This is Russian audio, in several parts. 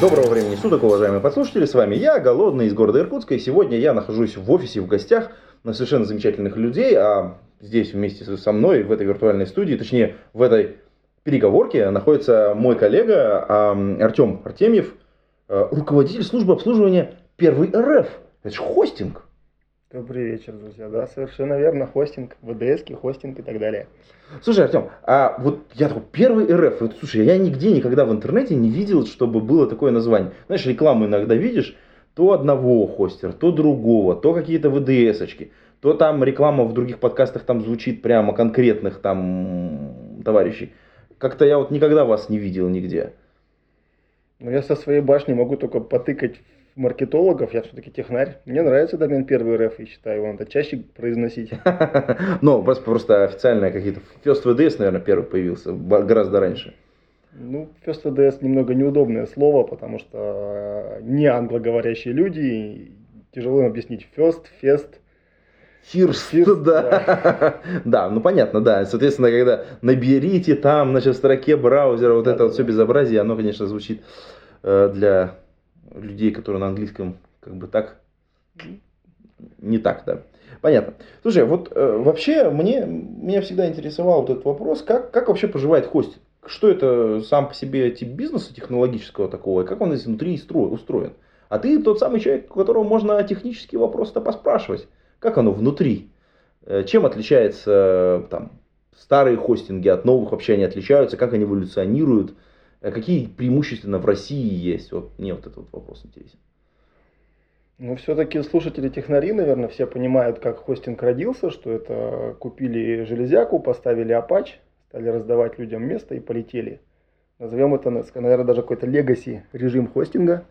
Доброго времени суток, уважаемые подслушатели, с вами я, Голодный из города Иркутска, и сегодня я нахожусь в офисе в гостях на совершенно замечательных людей, а здесь вместе со мной в этой виртуальной студии, точнее в этой переговорке находится мой коллега Артем Артемьев, э, руководитель службы обслуживания Первый РФ. Это же хостинг. Добрый вечер, друзья. Да, совершенно верно. Хостинг, ВДС, хостинг и так далее. Слушай, Артем, а вот я такой первый РФ, вот, слушай, я нигде никогда в интернете не видел, чтобы было такое название. Знаешь, рекламу иногда видишь, то одного хостера, то другого, то какие-то ВДС-очки, то там реклама в других подкастах там звучит прямо конкретных там товарищей. Как-то я вот никогда вас не видел нигде. Но я со своей башни могу только потыкать маркетологов, я все-таки технарь. Мне нравится домен первый РФ, и считаю, его надо чаще произносить. Но просто, просто официально какие-то First VDS, наверное, первый появился гораздо раньше. Ну, First VDS немного неудобное слово, потому что не англоговорящие люди, тяжело им объяснить First, Fest. Фирст, First, да. Да, ну понятно, да. Соответственно, когда наберите там, значит, в строке браузера вот Да, это да, вот все да. безобразие, оно, конечно, звучит э, для людей, которые на английском как бы так, не так, да. Понятно. Слушай, вот э, вообще мне, меня всегда интересовал вот этот вопрос, как, как вообще поживает хостинг? Что это сам по себе тип бизнеса технологического такого, и как он изнутри стро- устроен? А ты тот самый человек, у которого можно технические вопросы-то поспрашивать. Как оно внутри? Э, Чем отличается э, там, старые хостинги от новых вообще они отличаются? Как они эволюционируют? Э, Какие преимущественно в России есть? Вот мне вот этот вот вопрос интересен. Ну, все-таки слушатели технари, наверное, все понимают, как хостинг родился, что это купили железяку, поставили Apache, стали раздавать людям место и полетели. Назовем это, наверное, даже какой-то легаси режим хостинга.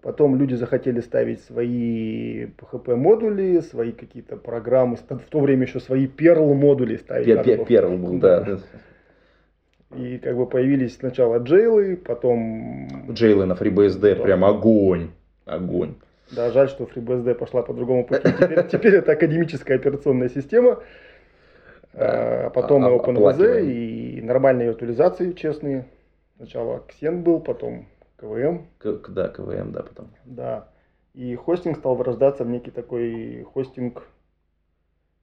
Потом люди захотели ставить свои PHP-модули, свои какие-то программы, в то время еще свои Perl-модули ставить. Пе- надо пе- было. Первый был, да. И как бы появились сначала джейлы, потом... Джейлы на FreeBSD Да. прям огонь. Огонь. Да, жаль, что FreeBSD пошла по другому пути. Теперь, теперь это академическая операционная система. Да. А потом А- и OpenVZ, оплакиваем. и нормальные виртуализации честные. Сначала Xen был, потом КВМ, к- да, КВМ, да, потом. да. И хостинг стал вырождаться в некий такой хостинг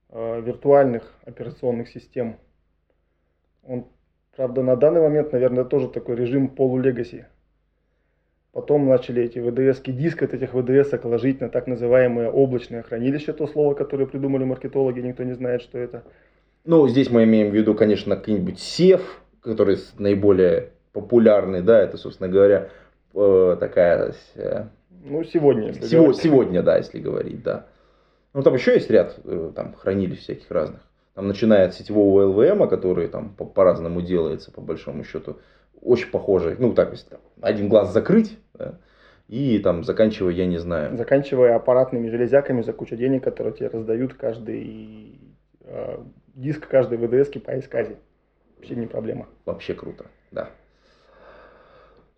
э, виртуальных операционных систем. Он, правда, на данный момент, наверное, тоже такой режим полулегаси. Потом начали эти VDS, диск от этих VDS ложить на так называемое облачное хранилище, то слово, которое придумали маркетологи, никто не знает, что это. Ну, здесь мы имеем в виду, конечно, какой-нибудь сев, который наиболее популярный, да, это, собственно говоря, э, такая э, Ну, сегодня, если Сего- говорить. сегодня, да, если говорить, да. Ну, там еще есть ряд э, там, хранилищ всяких разных. Там начиная от сетевого ЛВМ, который там по- по-разному делается, по большому счету, очень похожий. Ну, так, если там, один глаз закрыть, да, и там заканчивая, я не знаю. Заканчивая аппаратными железяками за кучу денег, которые тебе раздают каждый э, диск каждой VDS по исказе. Вообще не проблема. Вообще круто, да.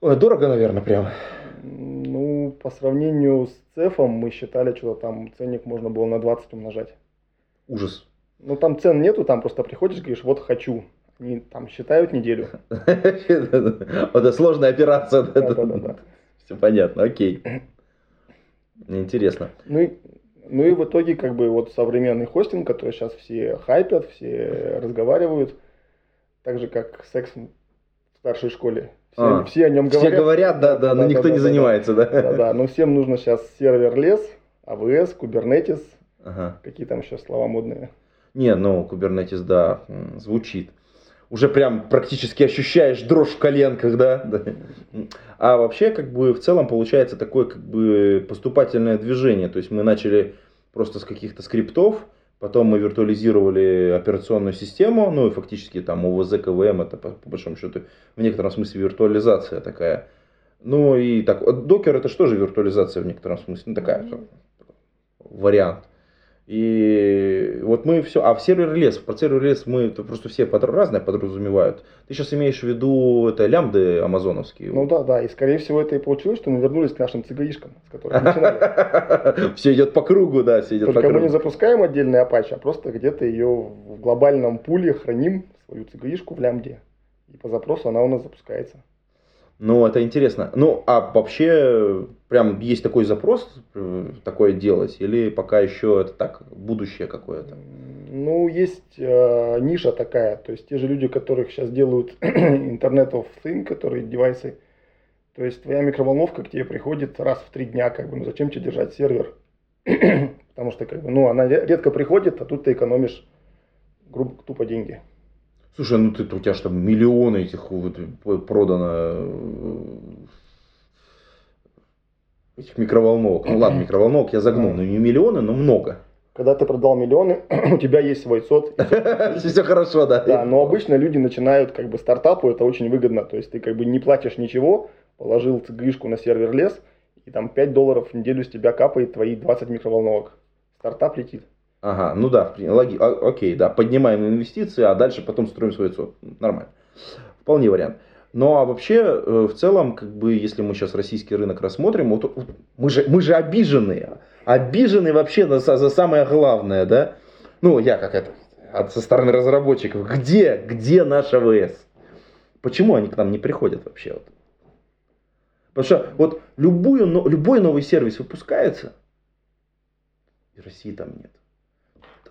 Ой, дорого, наверное, прям. Ну, по сравнению с цефом, мы считали, что там ценник можно было на 20 умножать. Ужас. Ну, там цен нету, там просто приходишь, говоришь, вот хочу. Они там считают неделю. Это сложная операция. Да-да-да. Все понятно, окей. Интересно. Ну и, ну и в итоге, как бы, вот современный хостинг, который сейчас все хайпят, все разговаривают, так же, как секс в старшей школе. Все, А, все о нем Все говорят. говорят, да, да, но никто не да, занимается, да? Да, да, но всем нужно сейчас сервер лес, AWS, Kubernetes, Ага. какие там еще слова модные. Не, ну, Kubernetes, да, звучит. Уже прям практически ощущаешь дрожь в коленках, да? А вообще, как бы, в целом получается такое, как бы, поступательное движение. То есть мы начали просто с каких-то скриптов, потом мы виртуализировали операционную систему, ну и фактически там ОВЗ, КВМ, это по, по большому счету в некотором смысле виртуализация такая. Ну и так, докер это что же виртуализация в некотором смысле? Ну такая, вариант. И вот мы все, а в сервер лес, про сервер лес мы это просто все под, разное подразумевают. Ты сейчас имеешь в виду это лямбды амазоновские? Ну да, да, и скорее всего это и получилось, что мы вернулись к нашим ЦГИшкам, с которых начинали. Все идет по кругу, да, все идет по Только мы кругу. не запускаем отдельный Apache, а просто где-то ее в глобальном пуле храним, свою ЦГИшку в лямбде. И по запросу она у нас запускается. Ну, это интересно. Ну, а вообще, прям есть такой запрос э, такое делать? Или пока еще это так, будущее какое-то? Ну, есть э, ниша такая, то есть те же люди, которых сейчас делают Internet of Things, которые девайсы, то есть твоя микроволновка к тебе приходит раз в три дня, как бы, ну зачем тебе держать сервер? Потому что, как бы, ну, она ре- редко приходит, а тут ты экономишь грубо тупо деньги. Слушай, ну ты, у тебя же там миллионы этих вот продано э, этих микроволновок. Ну ладно, микроволновок я загнул, но не миллионы, но много. Когда ты продал миллионы, у тебя есть свой сот, Все хорошо, да. Да, но обычно люди начинают как бы стартапу, это очень выгодно. То есть ты как бы не платишь ничего, положил цигышку на сервер лес, и там 5 долларов в неделю с тебя капает твои 20 микроволновок. Стартап летит. Ага, ну да, логи- а- окей, да, поднимаем инвестиции, а дальше потом строим свой ЦО. Нормально. Вполне вариант. Ну а вообще, э, в целом, как бы, если мы сейчас российский рынок рассмотрим, вот, вот мы, же, мы же обиженные. Обиженные вообще за, за самое главное, да? Ну, я как это, от, со стороны разработчиков. Где, где наш АВС? Почему они к нам не приходят вообще? Вот? Потому что вот любую, но- любой новый сервис выпускается, и России там нет.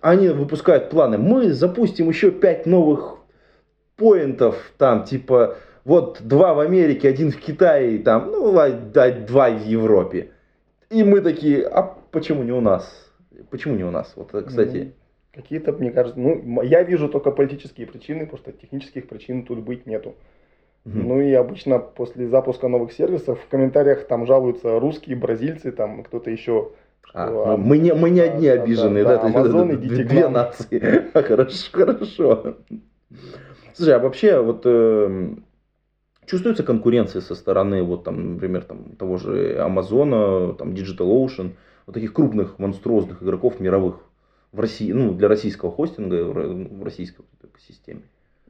Они выпускают планы. Мы запустим еще пять новых поинтов, там, типа, вот два в Америке, один в Китае, там, ну, а, да, два в Европе. И мы такие, а почему не у нас? Почему не у нас? Вот, кстати, Ну, Какие-то, мне кажется, ну, я вижу только политические причины, потому что технических причин тут быть нету. мгм. Ну и обычно после запуска новых сервисов в комментариях там жалуются русские, бразильцы, там кто-то еще. А, ну, а, мы, не, мы не да, одни да, обиженные, да, да, да, то есть Amazon, это идите две нации. Хорошо, хорошо. Слушай, а вообще вот эм, чувствуется конкуренция со стороны, вот там, например, там, того же Амазона, там, DigitalOcean, вот таких крупных монструозных игроков мировых в России, ну, для российского хостинга, в ро- в российской экосистеме.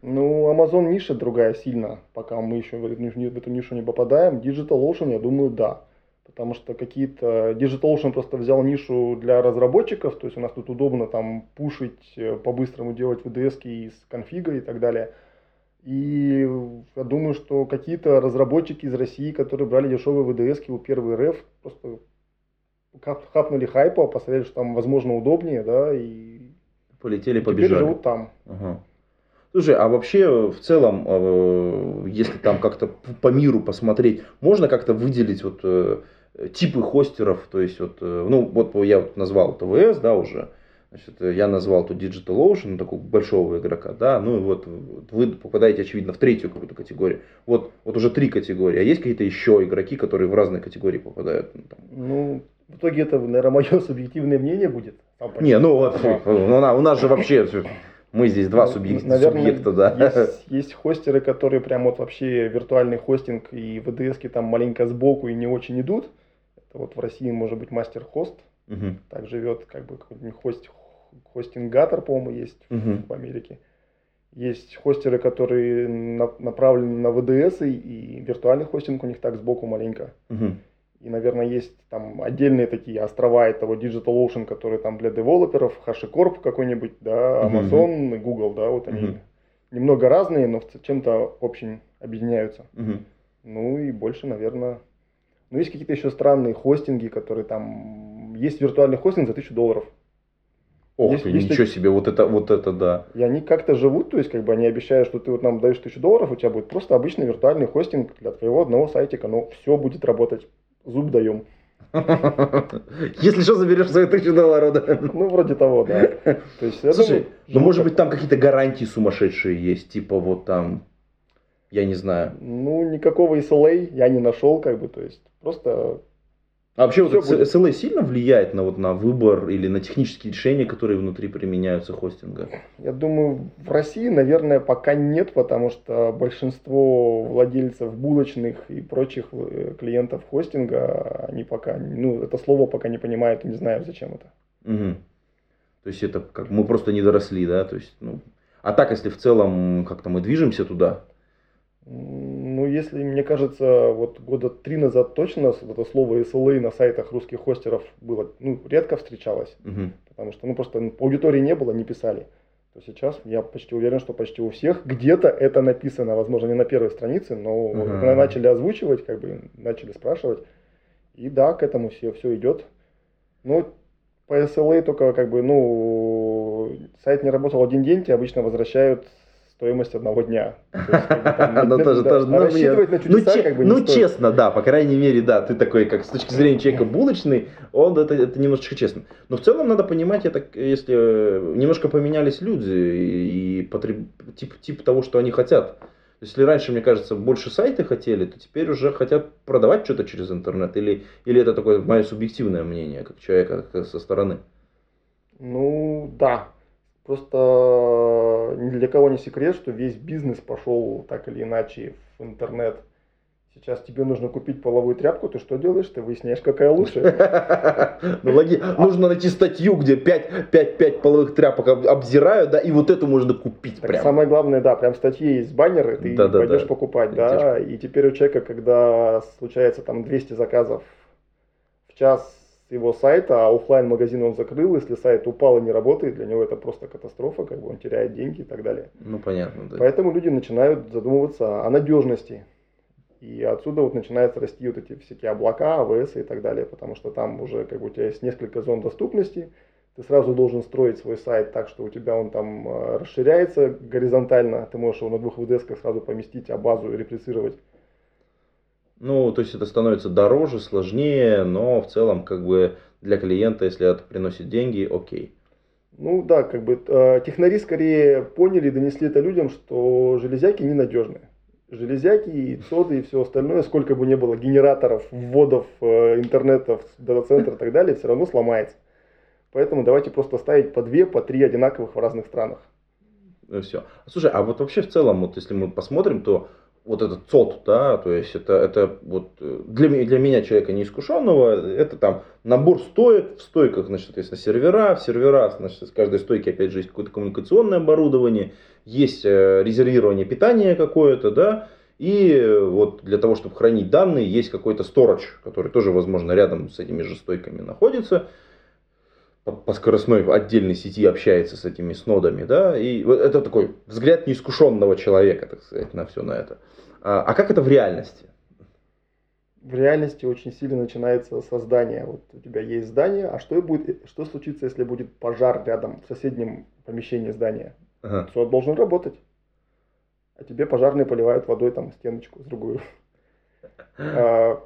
Ну, Amazon ниша другая сильно, пока мы еще в эту, в эту нишу не попадаем. DigitalOcean, я думаю, да. Потому что какие-то... DigitalOcean просто взял нишу для разработчиков, то есть у нас тут удобно там пушить, э, по-быстрому делать VDS из конфига и так далее. И я думаю, что какие-то разработчики из России, которые брали дешевые VDS у первый РФ, просто хапнули хайпа, посмотрели, что там, возможно, удобнее, да, и Полетели, теперь побежали. живут там. Ага. Слушай, а вообще в целом, э, если там как-то по миру посмотреть, можно как-то выделить вот э, типы хостеров, то есть вот, э, ну вот я вот назвал ТВС, да, уже, значит, э, я назвал тут DigitalOcean, ну, такого большого игрока, да, ну и вот, вы попадаете, очевидно, в третью какую-то категорию. Вот, вот уже три категории, а есть какие-то еще игроки, которые в разные категории попадают? Ну, там? Ну, в итоге это, наверное, мое субъективное мнение будет. Не, ну вот, ну, у нас же вообще, мы здесь два Ну, субъекта, наверное, субъекта, да. Есть, есть хостеры, которые прям вот вообще виртуальный хостинг и VDS там маленько сбоку и не очень идут. Вот в России может быть мастер-хост, Мгм, так живет как бы какой-нибудь хост, хостингатор, по-моему, есть мгм. в Америке. Есть хостеры, которые на- направлены на VDS, и, и виртуальный хостинг у них так сбоку маленько. Мгм. И, наверное, есть там отдельные такие острова этого DigitalOcean, которые там для девелоперов, HashiCorp какой-нибудь, да. Amazon, и Google, да, вот они Мгм. немного разные, но чем-то общем объединяются. Мгм. Ну и больше, наверное, ну есть какие-то еще странные хостинги, которые там, есть виртуальный хостинг за 1000 долларов. Ох Есть- ты, есть ничего таки- себе, вот это, вот это да. И они как-то живут, то есть как бы они обещают, что ты вот нам даешь 1000 долларов, у тебя будет просто обычный виртуальный хостинг для твоего одного сайтика, но все будет работать. Зуб даем. Если что, заберешь свои тысячу долларов, да. Ну, вроде того, да. То есть, Слушай, думаю, ну может быть там какие-то гарантии сумасшедшие есть, типа вот там, я не знаю. Ну, никакого SLA я не нашел, как бы, то есть, просто, А вообще вот будет. SLA сильно влияет на, вот, на выбор или на технические решения, которые внутри применяются хостинга? я думаю, в России, наверное, пока нет, потому что большинство владельцев булочных и прочих э, клиентов хостинга, они пока, ну, это слово пока не понимают и не знают, зачем это. Мгм. То есть это как мы просто не доросли, да, то есть, ну, а так, если в целом как-то мы движемся туда, Ну, если, мне кажется, вот года три назад точно это слово SLA на сайтах русских хостеров было, ну, редко встречалось, мгм. потому что, ну, просто аудитории не было, не писали. То сейчас я почти уверен, что почти у всех где-то это написано, возможно, не на первой странице, но вот когда начали озвучивать, как бы начали спрашивать, и да, к этому все, все идет. Ну, по SLA только как бы, ну, сайт не работал один день, тебе обычно возвращают стоимость одного дня. Ну, тоже, тоже, ну, ну, ну, честно, да, по крайней мере, да, ты такой, как с точки зрения человека булочный, он это, это немножечко честно. Но в целом надо понимать, это, если э, немножко поменялись люди и, и потреб- тип, тип того, что они хотят. Если раньше, мне кажется, больше сайты хотели, то теперь уже хотят продавать что-то через интернет. Или, или это такое мое субъективное мнение, как человека как со стороны. Ну, да. Просто ни для кого не секрет, что весь бизнес пошел так или иначе в интернет. Сейчас тебе нужно купить половую тряпку, ты что делаешь? Ты выясняешь, какая лучше. Ну, Нужно найти статью, где 5, 5, 5 половых тряпок об- обзирают, да, и вот эту можно купить прям. самое главное, да, прям в статье есть баннеры, ты пойдешь покупать, да. И теперь у человека, когда случается там 200 заказов в час его сайта, а оффлайн магазин он закрыл, если сайт упал и не работает, для него это просто катастрофа, как бы он теряет деньги и так далее. Ну, понятно, да. Поэтому люди начинают задумываться о надежности. И отсюда вот начинают расти вот эти всякие облака, AWS и так далее, потому что там уже как бы у тебя есть несколько зон доступности, ты сразу должен строить свой сайт так, что у тебя он там э, расширяется горизонтально, ты можешь его на двух VDS сразу поместить, а базу реплицировать. Ну, то есть это становится дороже, сложнее, но в целом, как бы, для клиента, если это приносит деньги, окей. Ну да, как бы э, технари скорее поняли и донесли это людям, что железяки ненадежны. Железяки и соды и все остальное, сколько бы ни было генераторов, вводов, э, интернетов, дата-центр и так далее, все равно сломается. Поэтому давайте просто ставить по две, по три одинаковых в разных странах. Ну, все. Слушай, а вот вообще в целом, вот если мы посмотрим, то вот этот ЦОД, да, то есть это, это вот э, для, для меня, человека неискушенного, это там набор стоек, в стойках, значит, соответственно, сервера, в сервера, значит, из каждой стойки, опять же, есть какое-то коммуникационное оборудование, есть э, резервирование питания какое-то, да, и э, вот для того, чтобы хранить данные, есть какой-то сторож, который тоже, возможно, рядом с этими же стойками находится, по, скоростной отдельной сети общается с этими снодами, да, и вот это такой взгляд неискушенного человека, так сказать, на все на это. А, а как это в реальности? В реальности очень сильно начинается создание. Вот у тебя есть здание, а что, будет, что случится, если будет пожар рядом в соседнем помещении здания? Ага. ЦОД должен работать. А тебе пожарные поливают водой там стеночку с другую.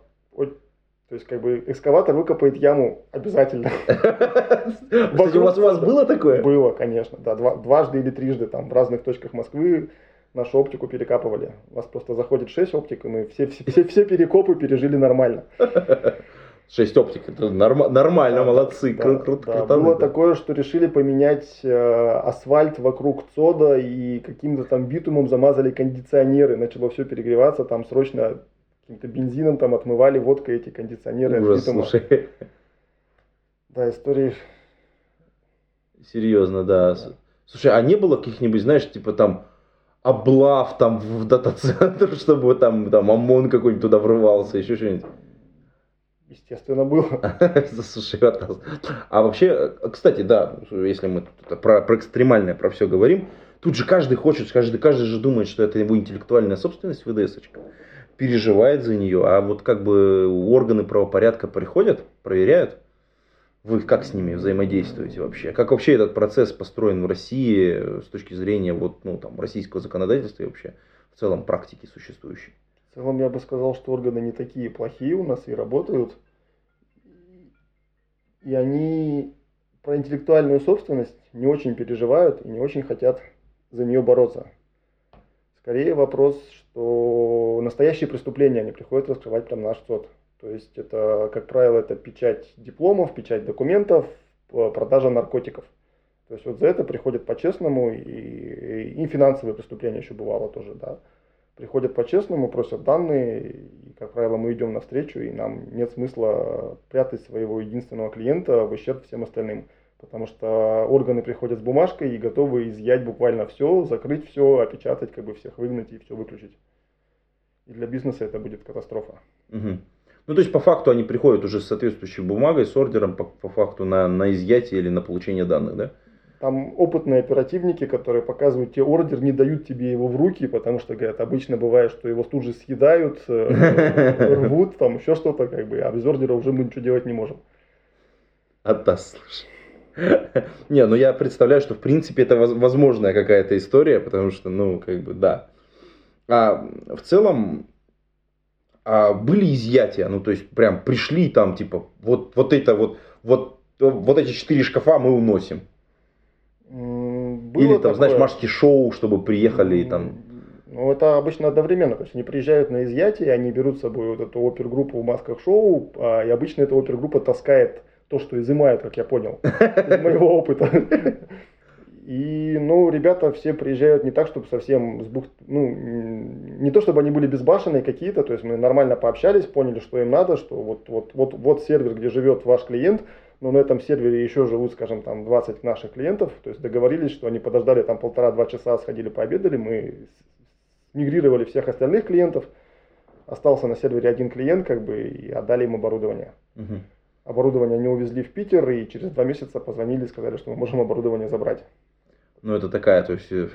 То есть, как бы, экскаватор выкопает яму обязательно. Кстати, у вас, у вас было такое? Было, конечно, да, два- дважды или трижды там в разных точках Москвы нашу оптику перекапывали. У вас просто заходит 6 оптик, и мы все, все, все, перекопы пережили нормально. 6 оптик, это норма- нормально, Да, молодцы, да, кру- кру- да. крутаны, Было да. такое, что решили поменять э, асфальт вокруг ЦОДа и каким-то там битумом замазали кондиционеры. Начало все перегреваться, там срочно каким-то бензином там отмывали водкой эти кондиционеры Ужас, слушай, Да, истории. серьезно, да. С- Слушай, а не было каких-нибудь, знаешь, типа там облав там в дата-центр, чтобы там, там ОМОН какой-нибудь туда врывался, еще что-нибудь? Естественно, было. Слушай, а вообще, э, кстати, да, если мы про, про экстремальное, про все говорим, тут же каждый хочет, каждый, каждый же думает, что это его интеллектуальная собственность, ВДС-очка, переживает за нее, а вот как бы органы правопорядка приходят, проверяют, вы как с ними взаимодействуете вообще? Как вообще этот процесс построен в России э, с точки зрения вот, ну, там, российского законодательства и вообще в целом практики существующей? В целом я бы сказал, что органы не такие плохие у нас и работают. И они про интеллектуальную собственность не очень переживают и не очень хотят за нее бороться. Скорее вопрос, что настоящие преступления они приходят раскрывать прям наш СОД. То есть это, как правило, это печать дипломов, печать документов, п- продажа наркотиков. То есть вот за это приходят по-честному, и, и финансовые преступления еще бывало тоже, да. Приходят по-честному, просят данные, и, как правило, мы идем навстречу, и нам нет смысла прятать своего единственного клиента в ущерб всем остальным. Потому что органы приходят с бумажкой и готовы изъять буквально все, закрыть все, опечатать, как бы всех выгнать и все выключить. И для бизнеса это будет катастрофа. Угу. Ну, то есть, по факту они приходят уже с соответствующей бумагой, с ордером, по, по факту на, на изъятие или на получение данных, да? Там опытные оперативники, которые показывают тебе ордер, не дают тебе его в руки, потому что, говорят, обычно бывает, что его тут же съедают, э, рвут, там еще что-то, как бы, а без ордера уже мы ничего делать не можем. Отдаст, слушай. Не, ну я представляю, что в принципе это возможная какая-то история, потому что, ну, как бы, да. А в целом, а были изъятия, ну, то есть, прям пришли там, типа, вот, вот это вот, вот, вот эти четыре шкафа мы уносим. Было Или там, такое... знаешь, машки шоу, чтобы приехали и там. Ну, это обычно одновременно. То есть они приезжают на изъятие, они берут с собой вот эту опергруппу в масках шоу, а, и обычно эта опергруппа таскает то, что изымает, как я понял, из моего опыта. И, ну, ребята все приезжают не так, чтобы совсем сбух... ну, не то, чтобы они были безбашенные какие-то, то есть мы нормально пообщались, поняли, что им надо, что вот, вот, вот, вот сервер, где живет ваш клиент, но на этом сервере еще живут, скажем, там 20 наших клиентов, то есть договорились, что они подождали там полтора-два часа, сходили пообедали, мы мигрировали всех остальных клиентов, остался на сервере один клиент, как бы, и отдали им оборудование. Угу. Оборудование они увезли в Питер, и через два месяца позвонили, сказали, что мы можем оборудование забрать. Ну, это такая, то есть, э,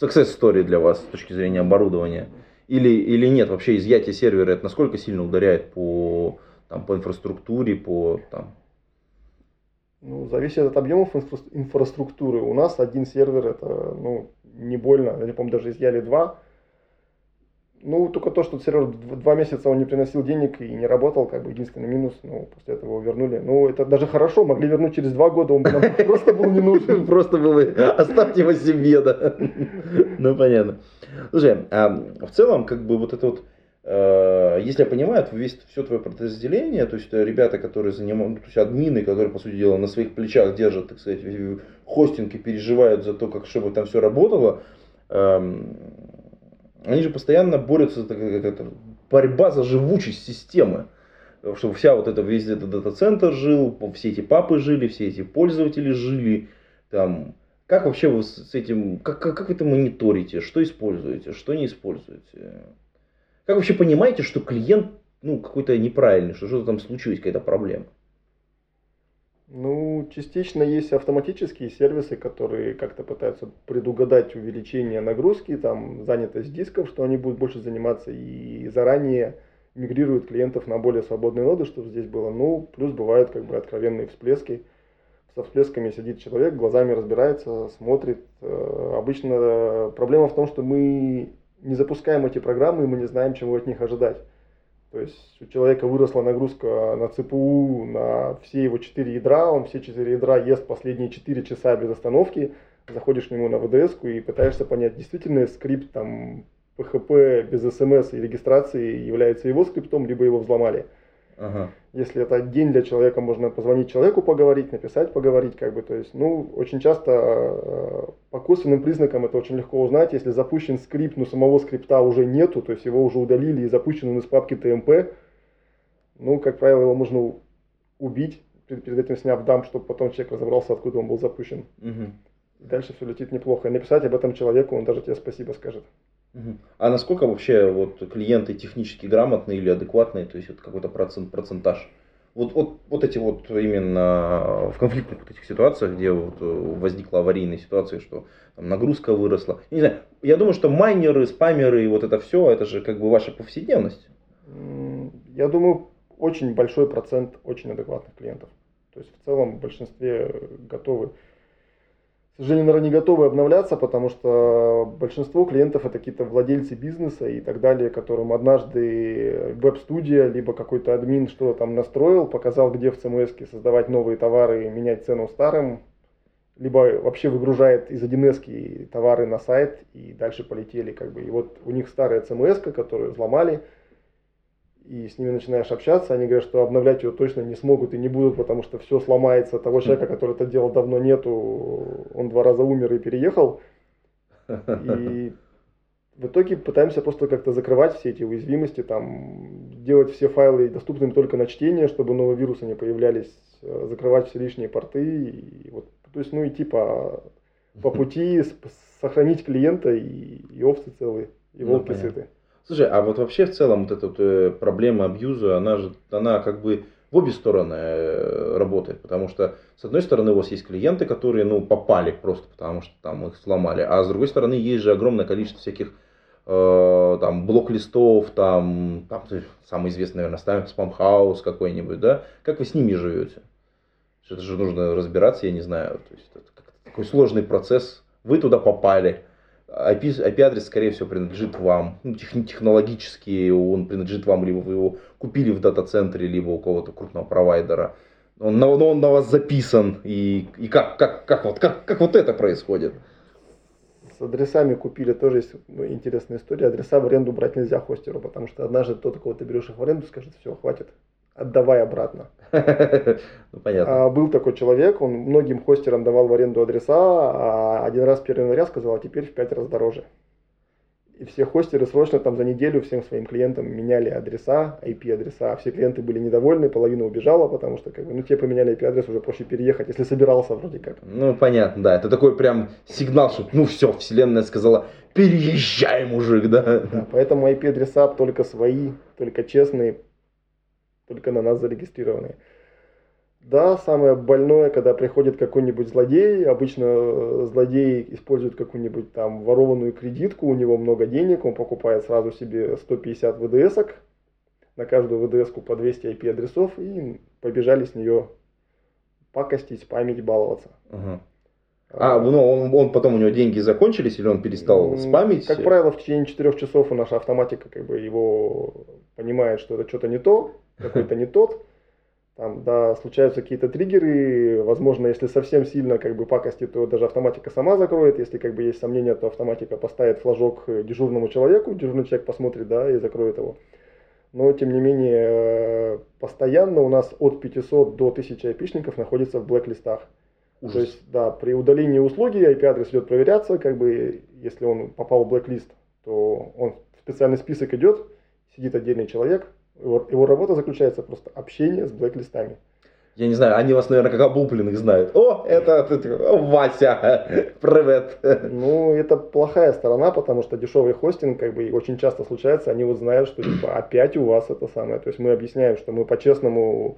success story для вас с точки зрения оборудования. Или, или нет, вообще изъятие сервера, это насколько сильно ударяет по, там, по инфраструктуре, по там, ну, зависит от объемов инфра инфраструктуры. У нас один сервер, это ну, не больно. Я помню, даже изъяли два. Ну, только то, что сервер два месяца он не приносил денег и не работал, как бы единственный минус, ну, после этого его вернули. Ну, это даже хорошо, могли вернуть через два года, он просто был не нужен. Просто был, оставьте его себе, да. Ну, понятно. Слушай, а в целом, как бы вот это вот Э, если я понимаю, весь, все твое подразделение, то есть ребята, которые занимают, то есть админы, которые, по сути дела, на своих плечах держат, так сказать, хостинг и переживают за то, как, чтобы там все работало, эм, они же постоянно борются, это, борьба за живучесть системы. Чтобы вся вот эта, весь этот дата-центр жил, все эти папы жили, все эти пользователи жили. Там, как вообще вы с этим, как, как, как это мониторите, что используете, что не используете? Как вообще понимаете, что клиент ну, какой-то неправильный, что что-то там случилось, какая-то проблема? Ну, частично есть автоматические сервисы, которые как-то пытаются предугадать увеличение нагрузки, там, занятость дисков, что они будут больше заниматься и заранее мигрируют клиентов на более свободные ноды, чтобы здесь было. Ну, плюс бывают как бы откровенные всплески. Со всплесками сидит человек, глазами разбирается, смотрит. Э, обычно проблема в том, что мы не запускаем эти программы, и мы не знаем, чего от них ожидать. То есть у человека выросла нагрузка на ЦПУ, на все его четыре ядра, он все четыре ядра ест последние четыре часа без остановки, заходишь к нему на ВДС и пытаешься понять, действительно скрипт там PHP без смс и регистрации является его скриптом, либо его взломали. Ага. Если это день для человека, можно позвонить человеку поговорить, написать поговорить, как бы, то есть, ну, очень часто э, по косвенным признакам это очень легко узнать, если запущен скрипт, но самого скрипта уже нету, то есть его уже удалили и запущен он из папки TMP, ну, как правило, его можно убить, перед, этим сняв дам, чтобы потом человек разобрался, откуда он был запущен. Угу. Дальше все летит неплохо. И написать об этом человеку, он даже тебе спасибо скажет. А насколько вообще вот клиенты технически грамотные или адекватные, то есть вот какой-то процент, процентаж? Вот, вот, вот эти вот именно в конфликтных вот этих ситуациях, где вот возникла аварийная ситуация, что там, нагрузка выросла. Не знаю, я думаю, что майнеры, спамеры и вот это все, это же как бы ваша повседневность. Я думаю, очень большой процент очень адекватных клиентов. То есть в целом в большинстве готовы к сожалению, наверное, не готовы обновляться, потому что большинство клиентов это какие-то владельцы бизнеса и так далее, которым однажды веб-студия, либо какой-то админ что-то там настроил, показал, где в CMS создавать новые товары и менять цену старым, либо вообще выгружает из 1С товары на сайт и дальше полетели. Как бы. И вот у них старая CMS, которую взломали, и с ними начинаешь общаться, они говорят, что обновлять ее точно не смогут и не будут, потому что все сломается. Того человека, который это делал, давно нету, он два раза умер и переехал. И В итоге пытаемся просто как-то закрывать все эти уязвимости, там, делать все файлы доступными только на чтение, чтобы новые вирусы не появлялись, э, закрывать все лишние порты. И вот, то есть, ну, идти по, по пути, сохранить клиента и, и овцы целые, и ну, волки ну, сыты. Слушай, а вот вообще в целом вот эта вот э, проблема абьюза, она же, она как бы в обе стороны э, работает, потому что с одной стороны у вас есть клиенты, которые ну попали просто потому что там их сломали, а с другой стороны есть же огромное количество всяких э, там блок-листов, там, там самый известный, наверное, спамхаус какой-нибудь, да? Как вы с ними живете? Это же нужно разбираться, я не знаю. То есть это такой сложный процесс. Вы туда попали, IP-адрес, скорее всего, принадлежит вам. Ну, тех, технологически он принадлежит вам, либо вы его купили в дата-центре, либо у кого-то крупного провайдера. Он на, он на вас записан. И, и как, как, как, вот, как, как вот это происходит? С адресами купили тоже есть интересная история. Адреса в аренду брать нельзя хостеру, потому что однажды тот, кого ты берешь их в аренду, скажет, все, хватит, отдавай обратно. Ну, понятно. А, был такой человек, он многим хостерам давал в аренду адреса, а один раз 1 января сказал, а теперь в 5 раз дороже. И все хостеры срочно там за неделю всем своим клиентам меняли адреса, IP-адреса. Все клиенты были недовольны, половина убежала, потому что как бы, ну, те поменяли IP-адрес, уже проще переехать, если собирался вроде как. Ну, понятно, да. Это такой прям сигнал, что ну все, вселенная сказала, переезжай, мужик, да. да поэтому IP-адреса только свои, только честные, только на нас зарегистрированные. Да, самое больное, когда приходит какой-нибудь злодей, обычно э, злодей использует какую-нибудь там ворованную кредитку, у него много денег, он покупает сразу себе 150 ВДСок, на каждую ВДСку по 200 IP-адресов и побежали с нее пакостить, память баловаться. Ага. А, ну, он, он потом у него деньги закончились или он перестал спамить? Как правило, в течение 4 часов наша автоматика как бы его понимает, что это что-то не то, какой-то не тот. Там, да, случаются какие-то триггеры, возможно, если совсем сильно как бы пакости, то даже автоматика сама закроет, если как бы есть сомнения, то автоматика поставит флажок дежурному человеку, дежурный человек посмотрит, да, и закроет его. Но, тем не менее, постоянно у нас от 500 до 1000 IP-шников находится в блэк-листах. То есть, да, при удалении услуги IP-адрес идет проверяться, как бы, если он попал в блэк-лист, то он в специальный список идет, сидит отдельный человек, его, его работа заключается просто общение с блэк-листами. Я не знаю, они вас, наверное, как облупленных знают. О, это, это Вася, привет. Ну, это плохая сторона, потому что дешевый хостинг, как бы, очень часто случается, они вот знают, что, типа, опять у вас это самое. То есть мы объясняем, что мы по-честному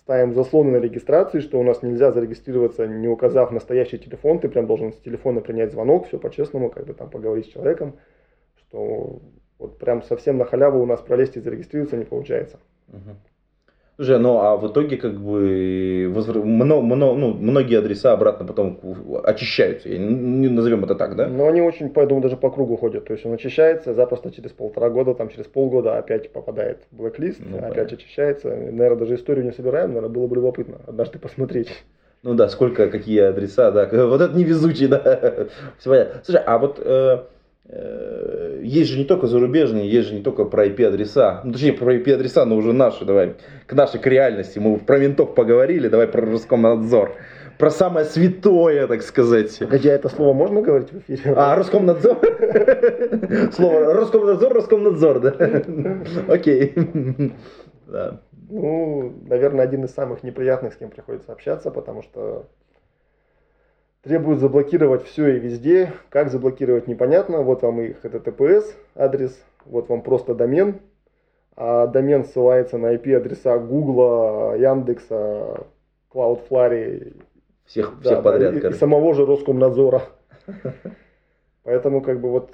ставим заслоны на регистрации, что у нас нельзя зарегистрироваться, не указав настоящий телефон, ты прям должен с телефона принять звонок, все по-честному, как бы там поговорить с человеком, что вот прям совсем на халяву у нас пролезть и зарегистрироваться не получается. Угу. Слушай, ну а в итоге как бы возвр... много, много, ну, многие адреса обратно потом очищаются, не назовем это так, да? Но они очень, поэтому даже по кругу ходят. То есть он очищается, запросто через полтора года, там через полгода опять попадает в блэк-лист, ну, опять понятно. очищается. Наверное, даже историю не собираем, наверное, было бы любопытно однажды посмотреть. Ну да, сколько, какие адреса, да. Вот это невезучий, да. Слушай, а вот Э, есть же не только зарубежные, есть же не только про IP-адреса. Ну, точнее, про IP-адреса, но уже наши, давай, к нашей, к реальности. Мы про ментов поговорили, давай про Роскомнадзор. Про самое святое, так сказать. Хотя это слово можно говорить в эфире? А, Роскомнадзор? Слово Роскомнадзор, Роскомнадзор, да? Окей. Ну, наверное, один из самых неприятных, с кем приходится общаться, потому что требуют заблокировать все и везде. Как заблокировать непонятно. Вот вам их HTTPS адрес, вот вам просто домен. А домен ссылается на IP адреса Google, Яндекса, Cloudflare. Всех, да, всех подряд. Да, и, и самого же Роскомнадзора. Поэтому как бы вот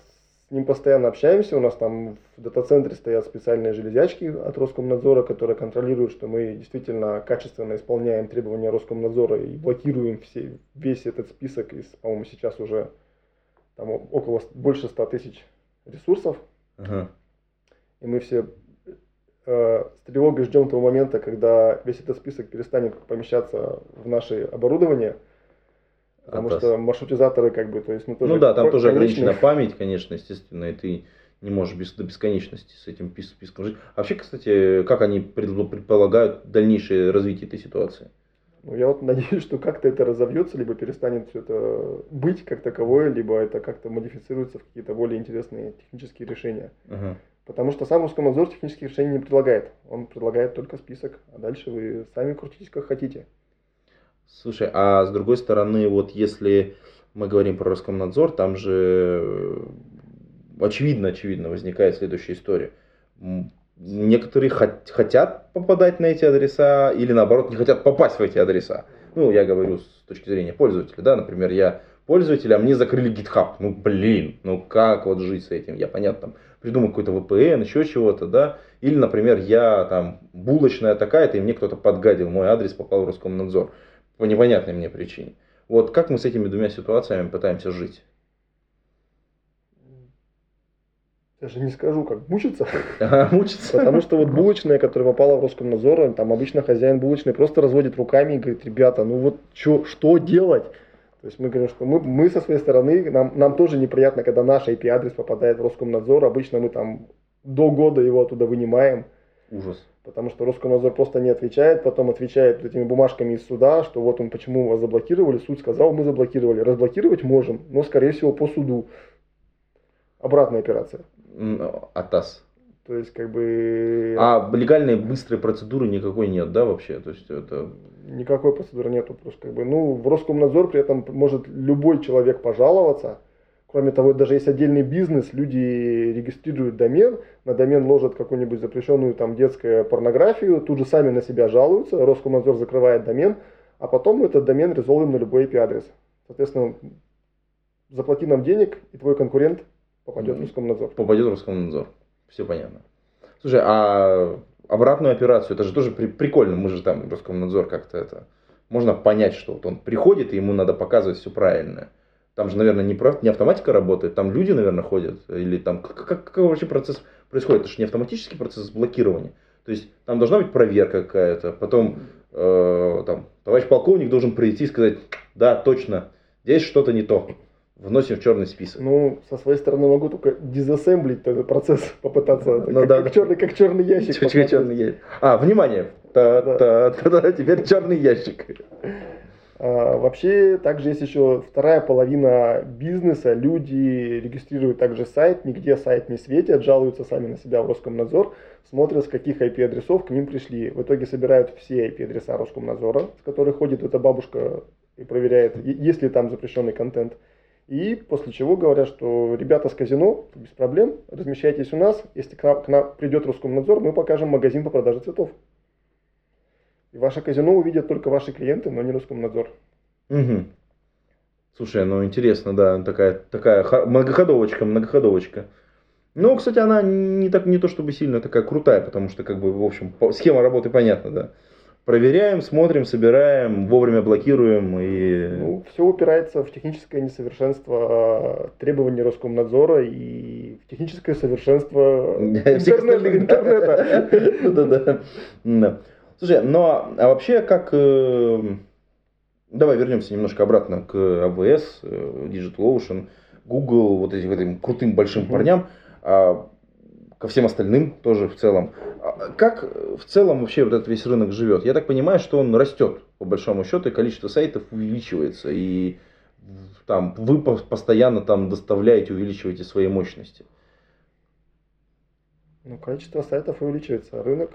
с ним постоянно общаемся. У нас там в дата-центре стоят специальные железячки от Роскомнадзора, которые контролируют, что мы действительно качественно исполняем требования Роскомнадзора и блокируем все, весь этот список из, по-моему, сейчас уже там около больше 100 тысяч ресурсов. Ага. И мы все э, с тревогой ждем того момента, когда весь этот список перестанет помещаться в наше оборудование – Потому Атас. что маршрутизаторы как бы, то есть, ну, тоже ну да, там тоже ограничена память, конечно, естественно, и ты не можешь без, до бесконечности с этим списком жить. А вообще, кстати, как они предполагают дальнейшее развитие этой ситуации? Ну, я вот надеюсь, что как-то это разовьется, либо перестанет все это быть как таковое, либо это как-то модифицируется в какие-то более интересные технические решения. Ага. Потому что сам Роскомнадзор технических решений не предлагает. Он предлагает только список, а дальше вы сами крутитесь как хотите. Слушай, а с другой стороны, вот если мы говорим про Роскомнадзор, там же э, очевидно, очевидно возникает следующая история. Некоторые хот- хотят попадать на эти адреса или наоборот не хотят попасть в эти адреса. Ну, я говорю с точки зрения пользователя, да, например, я пользователь, а мне закрыли GitHub. Ну, блин, ну как вот жить с этим? Я, понятно, там придумал какой-то VPN, еще чего-то, да. Или, например, я там булочная такая-то, и мне кто-то подгадил, мой адрес попал в Роскомнадзор по непонятной мне причине. Вот как мы с этими двумя ситуациями пытаемся жить? Даже не скажу, как мучиться. Ага, Мучиться? Потому что вот булочная, которая попала в Роскомнадзор, там обычно хозяин булочной просто разводит руками и говорит, ребята, ну вот чё, что делать? То есть мы говорим, что мы, мы со своей стороны, нам, нам тоже неприятно, когда наш IP-адрес попадает в Роскомнадзор. Обычно мы там до года его оттуда вынимаем, Ужас. Потому что Роскомнадзор просто не отвечает, потом отвечает этими бумажками из суда, что вот он почему вас заблокировали, суд сказал, мы заблокировали. Разблокировать можем, но скорее всего по суду. Обратная операция. М, АТАС. То есть как бы... А легальной быстрой процедуры никакой нет, да, вообще? То есть это... Никакой процедуры нету. Просто как бы, ну, в Роскомнадзор при этом может любой человек пожаловаться. Кроме того, даже есть отдельный бизнес, люди регистрируют домен, на домен ложат какую-нибудь запрещенную там детскую порнографию, тут же сами на себя жалуются, Роскомнадзор закрывает домен, а потом этот домен резолвим на любой IP-адрес. Соответственно, заплати нам денег, и твой конкурент попадет в Роскомнадзор. попадет в Роскомнадзор. Все понятно. Слушай, а обратную операцию, это же тоже при- прикольно, мы же там Роскомнадзор как-то это... Можно понять, что вот он приходит, и ему надо показывать все правильно. Там же, наверное, не, про- не автоматика работает, там люди, наверное, ходят. Или там как, как- какой вообще процесс происходит? Это же не автоматический процесс блокирования. То есть там должна быть проверка какая-то. Потом э, там, товарищ полковник должен прийти и сказать, да, точно, здесь что-то не то. Вносим в черный список. Ну, со своей стороны могу только дизассемблить этот процесс, попытаться, Ну как, да. как черный, как черный ящик. Чё- чё- посмотреть. черный ящик. А, внимание. Та-та-та-та, Теперь черный ящик. А, Вообще, также есть еще вторая половина бизнеса. Люди регистрируют также сайт, нигде сайт не светят, жалуются сами на себя в Роскомнадзор, смотрят, с каких IP-адресов к ним пришли. В итоге собирают все IP-адреса Роскомнадзора, с которых ходит эта бабушка и проверяет, есть ли там запрещенный контент. И после чего говорят, что ребята с казино, без проблем, размещайтесь у нас. Если к нам, к нам придет Роскомнадзор, мы покажем магазин по продаже цветов. И ваше казино увидят только ваши клиенты, но не Роскомнадзор. Мгм. Слушай, ну интересно, да, такая, такая многоходовочка, многоходовочка. Ну, кстати, она не, так, не то чтобы сильно такая крутая, потому что, как бы, в общем, схема работы понятна, да. Проверяем, смотрим, собираем, вовремя блокируем и... Ну, все упирается в техническое несовершенство э, требований Роскомнадзора и в техническое совершенство интернета. остальных, Слушай, ну а а вообще как... э, Давай вернемся немножко обратно к AWS, э, DigitalOcean, Google, вот этим, этим крутым большим Мгм. парням, а, ко всем остальным тоже в целом. А Как в целом вообще вот этот весь рынок живет? Я так понимаю, что он растет, по большому счету, и количество сайтов увеличивается, и там вы по- постоянно там доставляете, увеличиваете свои мощности. Ну, количество сайтов увеличивается. Рынок,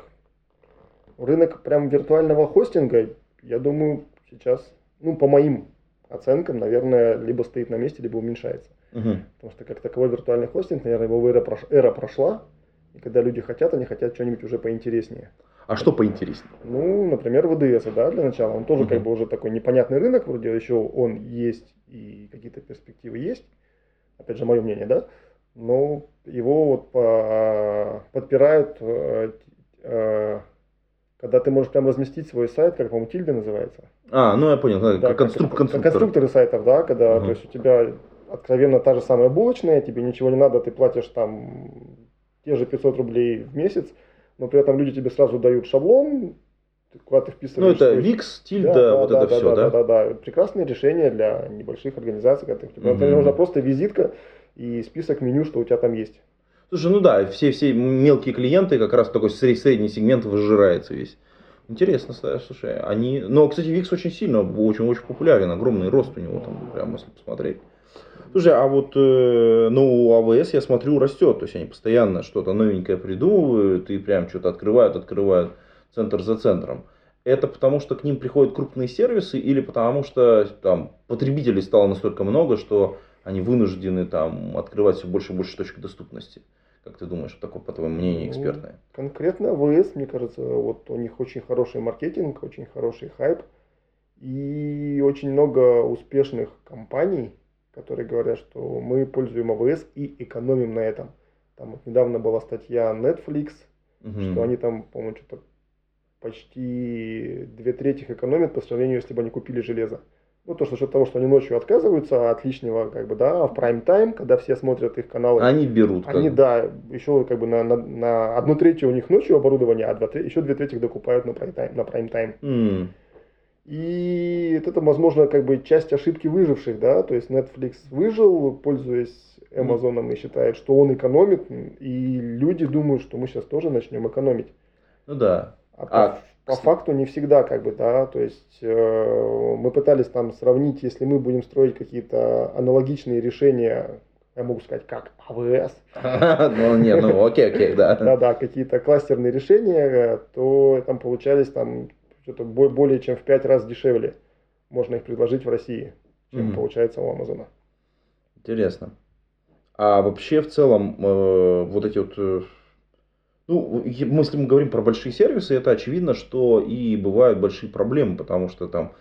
рынок прям виртуального хостинга, я думаю, сейчас, ну, по моим оценкам, наверное, либо стоит на месте, либо уменьшается. Мгм. Потому что как таковой виртуальный хостинг, наверное, его эра, прош- эра прошла. И когда люди хотят, они хотят что-нибудь уже поинтереснее. А что поинтереснее? Ну, например, ВДС, да, для начала. Он тоже Мгм. как бы уже такой непонятный рынок, вроде еще он есть и какие-то перспективы есть. Опять же, мое мнение, да. Но его вот по- подпирают, э, э, когда ты можешь прям разместить свой сайт, как, по-моему, Тильда называется. А, ну я понял, да, Да, как конструк- как- конструктор. конструкторы сайтов, да, когда Мгм. то есть у тебя откровенно та же самая булочная, тебе ничего не надо, ты платишь там те же 500 рублей в месяц, но при этом люди тебе сразу дают шаблон, ты- куда ты Ну вписываешь это свой- Викс, Да, Тильда, да, вот да, это да, все, да, да? да, да, да. Прекрасное решение для небольших организаций. Когда тебе Мгм. нужна просто визитка и список меню, что у тебя там есть. Слушай, ну да, все, все мелкие клиенты, как раз такой сред- средний сегмент выжирается весь. Интересно, слушай, они... Но, кстати, Викс очень сильно, очень-очень популярен, огромный рост у него там, прям, если посмотреть. Слушай, а вот, э, ну, АВС, я смотрю, растет, то есть они постоянно что-то новенькое придумывают и прям что-то открывают, открывают центр за центром. Это потому, что к ним приходят крупные сервисы или потому, что там потребителей стало настолько много, что они вынуждены там открывать все больше и больше точек доступности? Как ты думаешь, такое, по твоему мнению, ну, экспертное? Конкретно АВС, мне кажется, вот у них очень хороший маркетинг, очень хороший хайп и очень много успешных компаний, которые говорят, что мы пользуем АВС и экономим на этом. Там вот недавно была статья Netflix, угу. что они там, по-моему, что-то почти две трети экономят по сравнению, если бы они купили железо. Ну, то, что за счет того, что они ночью отказываются от лишнего, как бы, да, в прайм-тайм, когда все смотрят их каналы. Они берут. Они, как... да, еще как бы на, на, на одну третью у них ночью оборудование, а два, еще две трети докупают на прайм-тайм. На прайм-тайм. Mm. И это, возможно, как бы часть ошибки выживших, да, то есть Netflix выжил, пользуясь Amazon, и считает, что он экономит, и люди думают, что мы сейчас тоже начнем экономить. Ну да. А, а по факту не всегда, как бы, да, то есть э, мы пытались там сравнить, если мы будем строить какие-то аналогичные решения, я могу сказать, как АВС. Ну, нет, ну, окей, окей, да. Да-да, какие-то кластерные решения, то там получались там что-то более чем в пять раз дешевле можно их предложить в России, чем получается у Амазона. Интересно. А вообще в целом э, вот эти вот э, ну, если мы говорим про большие сервисы, это очевидно, что и бывают большие проблемы, потому что там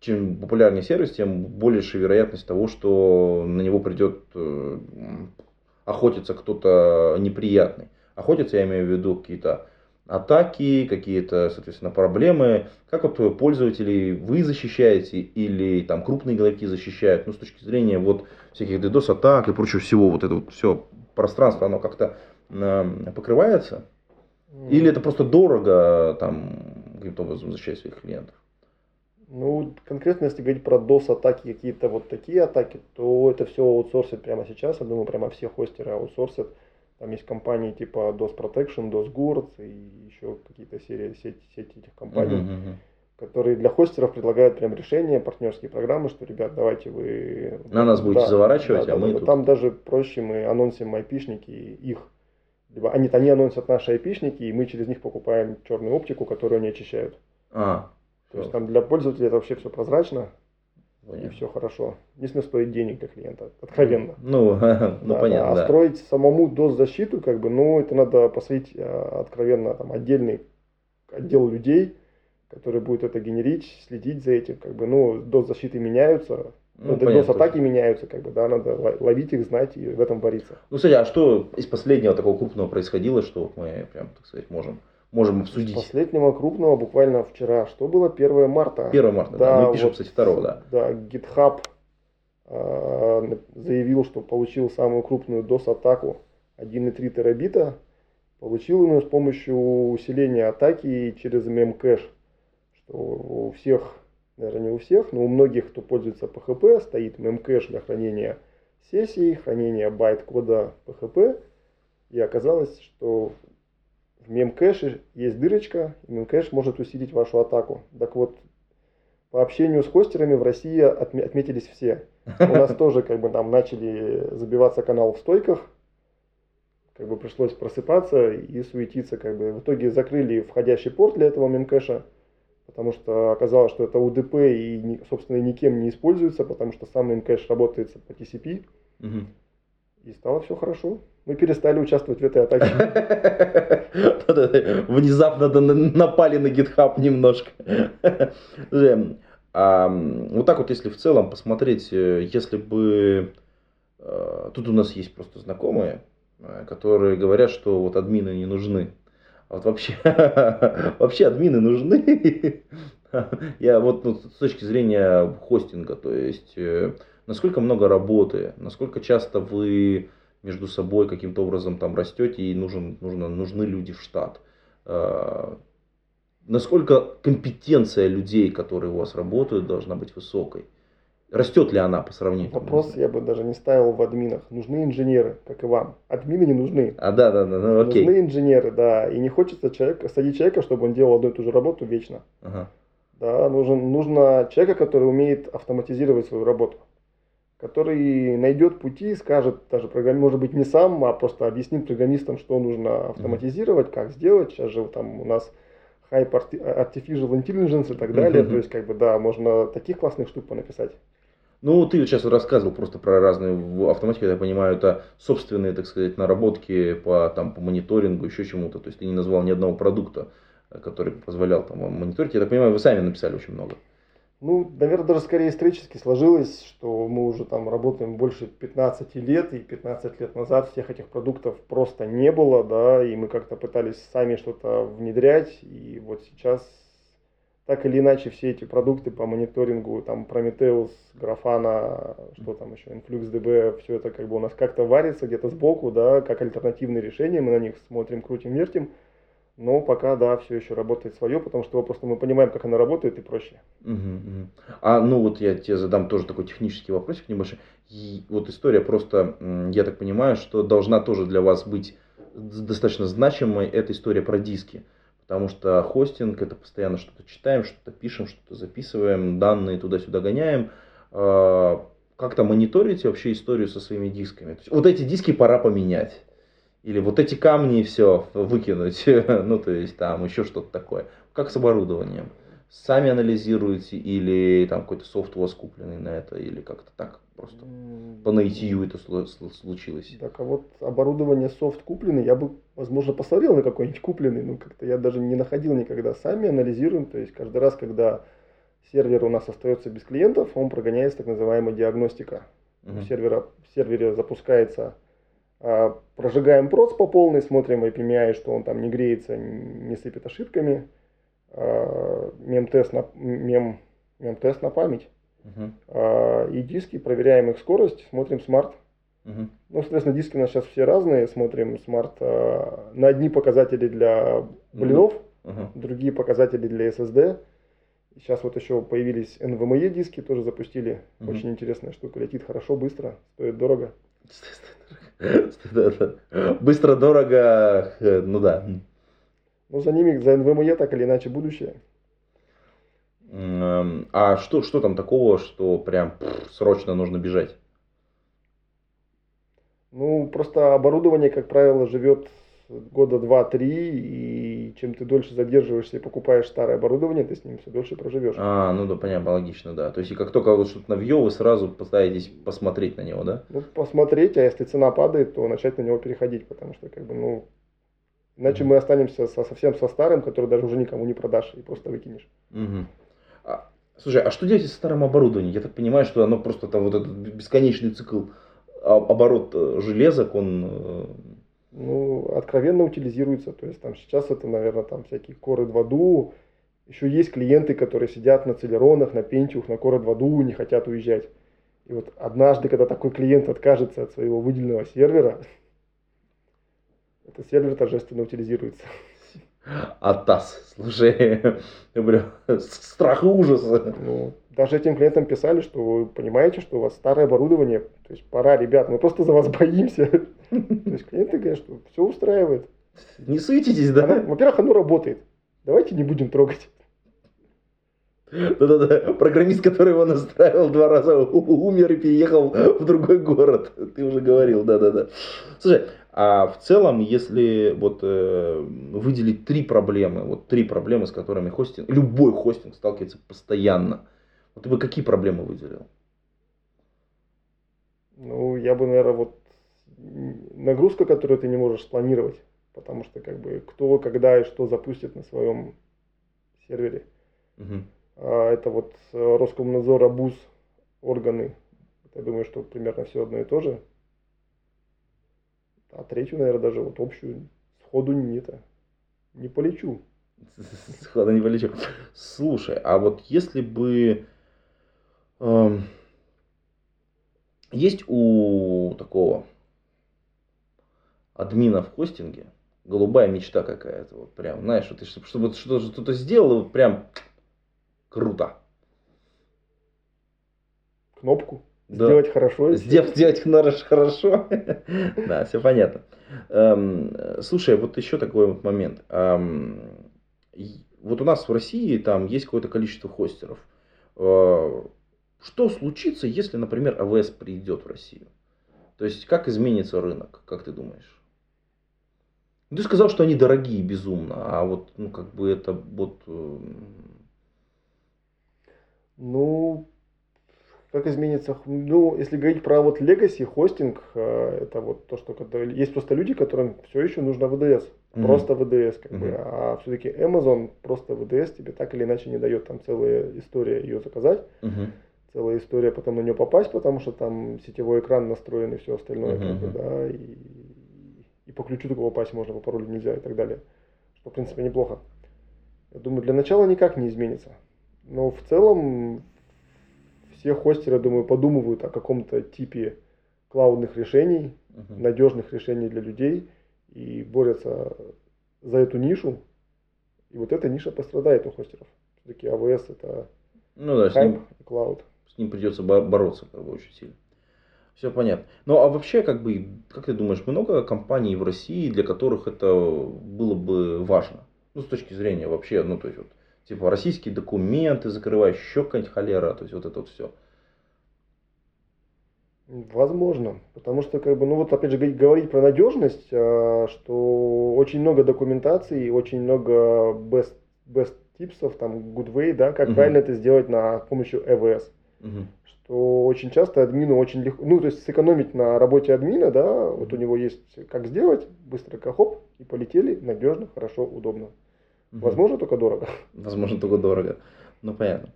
чем популярнее сервис, тем больше вероятность того, что на него придет э, охотиться кто-то неприятный. Охотиться я имею в виду какие-то атаки, какие-то, соответственно, проблемы. Как вот пользователей вы защищаете или там крупные игроки защищают, ну, с точки зрения вот всяких DDoS атак и прочего всего, вот это вот все пространство, оно как-то покрывается? Или это просто дорого там каким-то образом защищать своих клиентов? Ну, конкретно, если говорить про DOS-атаки, какие-то вот такие атаки, то это все аутсорсят прямо сейчас. Я думаю, прямо все хостеры аутсорсят. Там есть компании типа DOS Protection, DOS Guards и еще какие-то серии, сети, сети этих компаний, uh-huh, uh-huh. которые для хостеров предлагают прям решения, партнерские программы, что, ребят, давайте вы... На нас будете да, заворачивать, да, а да, мы да, тут... Там даже проще мы анонсим айпишники, их либо они, они анонсят наши айпишники, и мы через них покупаем черную оптику, которую они очищают. А, То есть там для пользователя это вообще все прозрачно. Понятно. И все хорошо. Единственное, стоит денег для клиента, откровенно. Ну, ну да, понятно. Да. А строить самому DOS-защиту, как бы, ну, это надо посвятить а, откровенно там отдельный отдел людей, который будет это генерить, следить за этим, как бы, ну, DOS-защиты меняются, ну, DDoS-атаки меняются, как бы, да, надо ловить их, знать и в этом вариться. Ну, кстати, а что из последнего такого крупного происходило, что мы прям, так сказать, можем, можем обсудить? Из последнего крупного буквально вчера. Что было 1 марта? 1 марта, да, да. мы пишем, вот, кстати, 2, да. Да, GitHub э, заявил, что получил самую крупную DoS-атаку 1,3 терабита. Получил ее с помощью усиления атаки через memcache, что у всех даже не у всех, но у многих, кто пользуется PHP, стоит memcache для хранения сессий, хранения байт-кода PHP. И оказалось, что в мемкэше есть дырочка, и мемкэш может усилить вашу атаку. Так вот, по общению с хостерами в России отметились все. У нас тоже как бы там начали забиваться канал в стойках, как бы пришлось просыпаться и суетиться. Как бы. В итоге закрыли входящий порт для этого мемкэша потому что оказалось, что это УДП и, собственно, никем не используется, потому что сам Memcache работает по TCP. Угу. И стало все хорошо. Мы перестали участвовать в этой атаке. Внезапно напали на GitHub немножко. Вот так вот, если в целом посмотреть, э, если бы... Э, тут у нас есть просто знакомые, э, которые говорят, что вот админы не нужны. А вот вообще, вообще админы нужны. Я вот ну, с точки зрения хостинга, то есть э, насколько много работы, насколько часто вы между собой каким-то образом там растете и нужен, нужно, нужны люди в штат. Э, насколько компетенция людей, которые у вас работают, должна быть высокой. Растет ли она по сравнению? Вопрос я бы даже не ставил в админах. Нужны инженеры, как и вам. Админы не нужны. А, да, да, да, ну окей. Нужны инженеры, да. И не хочется человека, садить человека, чтобы он делал одну и ту же работу вечно. Ага. Да, нужен, нужно человека, который умеет автоматизировать свою работу. Который найдет пути, скажет, даже программ, может быть, не сам, а просто объяснит программистам, что нужно автоматизировать, как сделать. Сейчас же там у нас Hype Artificial Intelligence и так далее. Мгм. То есть, как бы, да, можно таких классных штук понаписать. Ну, ты сейчас рассказывал просто про разные в автоматике, я понимаю, это собственные, так сказать, наработки по, там, по мониторингу, еще чему-то. То есть ты не назвал ни одного продукта, э, который позволял там вам мониторить. Я так понимаю, вы сами написали очень много. Ну, наверное, даже скорее исторически сложилось, что мы уже там работаем больше 15 лет, и 15 лет назад всех этих продуктов просто не было, да, и мы как-то пытались сами что-то внедрять, и вот сейчас так или иначе все эти продукты по мониторингу, там Prometheus, Grafana, что там еще, InfluxDB, все это как бы у нас как-то варится где-то сбоку, да, как альтернативные решения, мы на них смотрим, крутим, вертим, но пока, да, все еще работает свое, потому что просто мы понимаем, как она работает и проще. Мгм, мгм. А ну вот я тебе задам тоже такой технический вопросик небольшой. И вот история просто, я так понимаю, что должна тоже для вас быть достаточно значимой, эта история про диски. Потому что хостинг это постоянно что-то читаем, что-то пишем, что-то записываем, данные туда-сюда гоняем. А, Как-то мониторите вообще историю со своими дисками. То есть вот эти диски пора поменять. Или вот эти камни все выкинуть. Ну, то есть там еще что-то такое. Как с оборудованием? Сами анализируете или там какой-то софт у вас купленный на это, или как-то так просто по наитию это слу- слу- случилось? Так, а вот оборудование софт купленный, я бы, возможно, посмотрел на какой-нибудь купленный, но как-то я даже не находил никогда. Сами анализируем, то есть каждый раз, когда сервер у нас остается без клиентов, он прогоняется так называемая диагностика. Мгм. У сервера, в сервере запускается, а, прожигаем проц по полной, смотрим API, что он там не греется, не сыпет ошибками, а, memtest на, mem, memtest на память, А, и диски, проверяем их скорость, смотрим SMART, Мгм. ну, соответственно, диски у нас сейчас все разные. Смотрим SMART а, на одни показатели для блинов, Ага. другие показатели для SSD. Сейчас вот еще появились NVMe диски, тоже запустили. Мгм. Очень интересная штука. Летит хорошо, быстро, стоит дорого. Быстро, дорого, э, ну да. Но за ними, за NVMe так или иначе будущее. М, А что, что там такого, что прям пф, срочно нужно бежать? Ну, просто оборудование, как правило, живет года два-три, и чем ты дольше задерживаешься и покупаешь старое оборудование, ты с ним все дольше проживешь. А, ну да, понятно, логично, да. То есть, и как только вот что-то навье, вы сразу постараетесь посмотреть на него, да? Ну, посмотреть, а если цена падает, то начать на него переходить, потому что, как бы, ну, иначе Мгм. мы останемся со, совсем со старым, который даже уже никому не продашь и просто выкинешь. Мгм. Слушай, а что делать со старым оборудованием? Я так понимаю, что оно просто там вот этот бесконечный цикл а- оборот э, железок, он... э, Ну, откровенно утилизируется, то есть там сейчас это, наверное, там всякие коры 2 еще есть клиенты, которые сидят на целеронах, на пентиух, на коры 2 не хотят уезжать. И вот однажды, когда такой клиент откажется от своего выделенного сервера, этот сервер торжественно утилизируется. Атас, слушай, я прям страх и ужас. Ну, даже этим клиентам писали, что вы понимаете, что у вас старое оборудование, то есть пора, ребят, мы просто за вас боимся. То есть клиенты говорят, что все устраивает. Не суетитесь, да? Во-первых, оно работает. Давайте не будем трогать. Да-да-да, программист, который его настраивал два раза, умер и переехал в другой город. Ты уже говорил, да-да-да. Слушай, а в целом, если вот э, выделить три проблемы, вот три проблемы, с которыми хостинг, любой хостинг сталкивается постоянно, вот ты бы какие проблемы выделил? Ну, я бы, наверное, вот нагрузка, которую ты не можешь спланировать, потому что как бы кто, когда и что запустит на своем сервере. Мгм. А это вот э, Роскомнадзор, АБУЗ, органы. Я думаю, что примерно все одно и то же. А третью, наверное, даже вот общую сходу не это. Не полечу. Сходу не полечу. Слушай, а вот если бы... эм, есть у такого админа в хостинге голубая мечта какая-то, вот прям, знаешь, вот, чтобы, что-то, что-то сделал, вот прям круто. кнопку. Да. Сделать хорошо. Сделать, сделать хорошо. Да, все понятно. Эм, Слушай, вот еще такой вот момент. Эм, Вот у нас в России там есть какое-то количество хостеров. Э, Что случится, если, например, АВС придет в Россию? То есть, как изменится рынок, как ты думаешь? Ты сказал, что они дорогие безумно, а вот, ну, как бы это вот... эм, Ну, как изменится? Ну, если говорить про вот legacy, хостинг, э, это вот то, что когда есть просто люди, которым все еще нужно VDS. Мгм. Просто VDS, как бы. Мгм. А все-таки Amazon просто VDS тебе так или иначе не дает. Там целая история ее заказать, мгм. целая история потом на нее попасть, потому что там сетевой экран настроен и все остальное, как бы, да, и, и по ключу только попасть можно, по паролю нельзя и так далее. Что, в принципе, неплохо. Я думаю, для начала никак не изменится. Но в целом все хостеры, думаю, подумывают о каком-то типе клаудных решений, Мгм. надежных решений для людей и борются за эту нишу. И вот эта ниша пострадает у хостеров. Все-таки AWS это Ну да, с хайп ним, и клауд. с ним придется бо- бороться как бы очень сильно. Все понятно. Ну а вообще, как бы, как ты думаешь, много компаний в России, для которых это было бы важно? Ну, с точки зрения вообще, ну, то есть, вот, типа, российские документы закрываешь, еще какая-нибудь холера, то есть, вот это вот все. Возможно, потому что, как бы, ну вот опять же говорить- про надежность, а, что очень много документации, очень много best, best типсов, там, good way, да, как Мгм. правильно это сделать на помощью EVS. Что очень часто админу очень легко, ну, то есть сэкономить на работе админа, да, вот у него есть как сделать, быстро как хоп, и полетели, надежно, хорошо, удобно. Возможно, только дорого. Возможно, только дорого. Ну, понятно.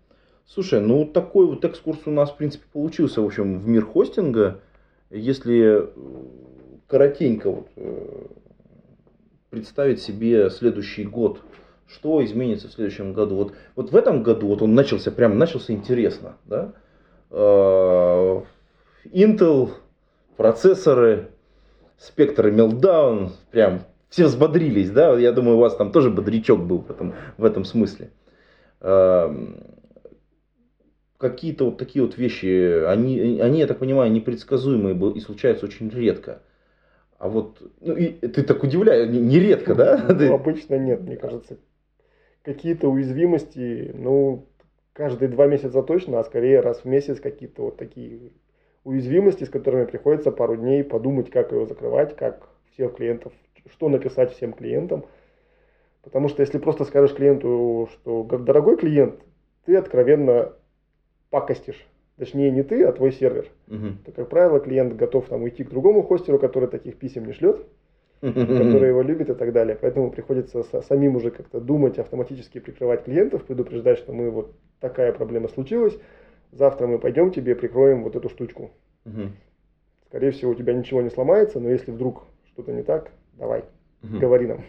Слушай, ну такой вот экскурс у нас, в принципе, получился, в общем, в мир хостинга. Если э, коротенько вот, э, представить себе следующий год, что изменится в следующем году? Вот, вот в этом году, вот он начался, прям начался интересно, да? Э, Intel, процессоры, спектры Meltdown, прям все взбодрились, да? Я думаю, у вас там тоже бодрячок был в этом, в этом смысле. Эм, Какие-то вот такие вот вещи, они, они, я так понимаю, непредсказуемые и случаются очень редко. А вот, ну, и ты так удивляешь, не- нередко, да? Ну, обычно нет, мне кажется. Какие-то уязвимости, ну, каждые два месяца точно, а скорее раз в месяц какие-то вот такие уязвимости, с которыми приходится пару дней подумать, как ее закрывать, как всех клиентов, что написать всем клиентам. Потому что если просто скажешь клиенту, что «Г- дорогой клиент, ты откровенно пакостишь. Точнее, не ты, а твой сервер. Мгм. То, как правило, клиент готов там уйти к другому хостеру, который таких писем не шлет, который его любит и так далее. Поэтому приходится са- самим уже как-то думать, автоматически прикрывать клиентов, предупреждать, что мы вот такая проблема случилась, завтра мы пойдем тебе прикроем вот эту штучку. Мгм. Скорее всего, у тебя ничего не сломается, но если вдруг что-то не так, давай, Мгм. говори нам.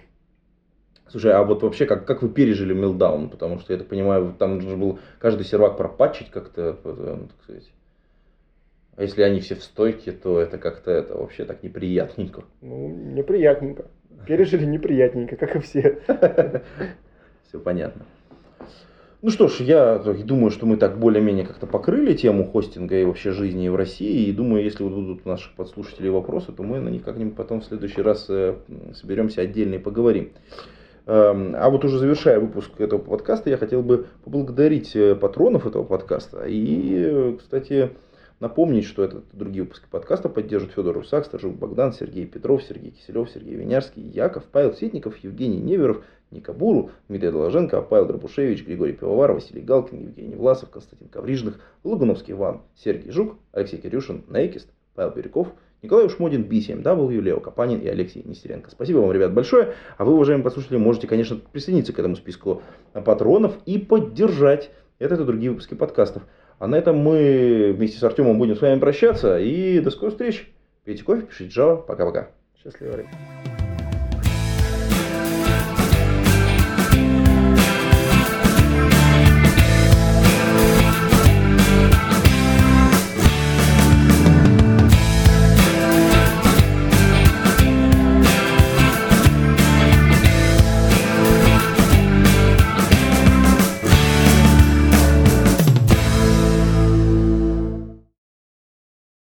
Слушай, а вот вообще, как, как вы пережили мелдаун? Потому что, я так понимаю, там нужно было каждый сервак пропатчить как-то, ну, так сказать. А если они все в стойке, то это как-то это вообще так неприятненько. Ну, неприятненько. Пережили неприятненько, как и все. Все понятно. Ну что ж, я думаю, что мы так более-менее как-то покрыли тему хостинга и вообще жизни в России. И думаю, если будут у наших подслушателей вопросы, то мы на них как-нибудь потом в следующий раз э, соберемся отдельно и поговорим. Эм, А вот уже завершая выпуск этого подкаста, я хотел бы поблагодарить э, патронов этого подкаста. И, кстати, напомнить, что этот другие выпуски подкаста поддерживают Федор Русак, Стажук Богдан, Сергей Петров, Сергей Киселев, Сергей Винярский, Яков, Павел Ситников, Евгений Неверов, Ника Буру, Дмитрий Доложенко, Павел Дробушевич, Григорий Пивовар, Василий Галкин, Евгений Власов, Константин Коврижных, Лугуновский Иван, Сергей Жук, Алексей Кирюшин, Нейкист, Павел Бирюков, Николай Ушмодин, B7W, Лео Капанин и Алексей Нестеренко. Спасибо вам, ребят, большое. А вы, уважаемые послушатели, можете, конечно, присоединиться к этому списку патронов и поддержать этот и другие выпуски подкастов. А на этом мы вместе с Артемом будем с вами прощаться. И до скорой встречи. Пейте кофе, пишите Java. Пока-пока. Счастливо. ребят.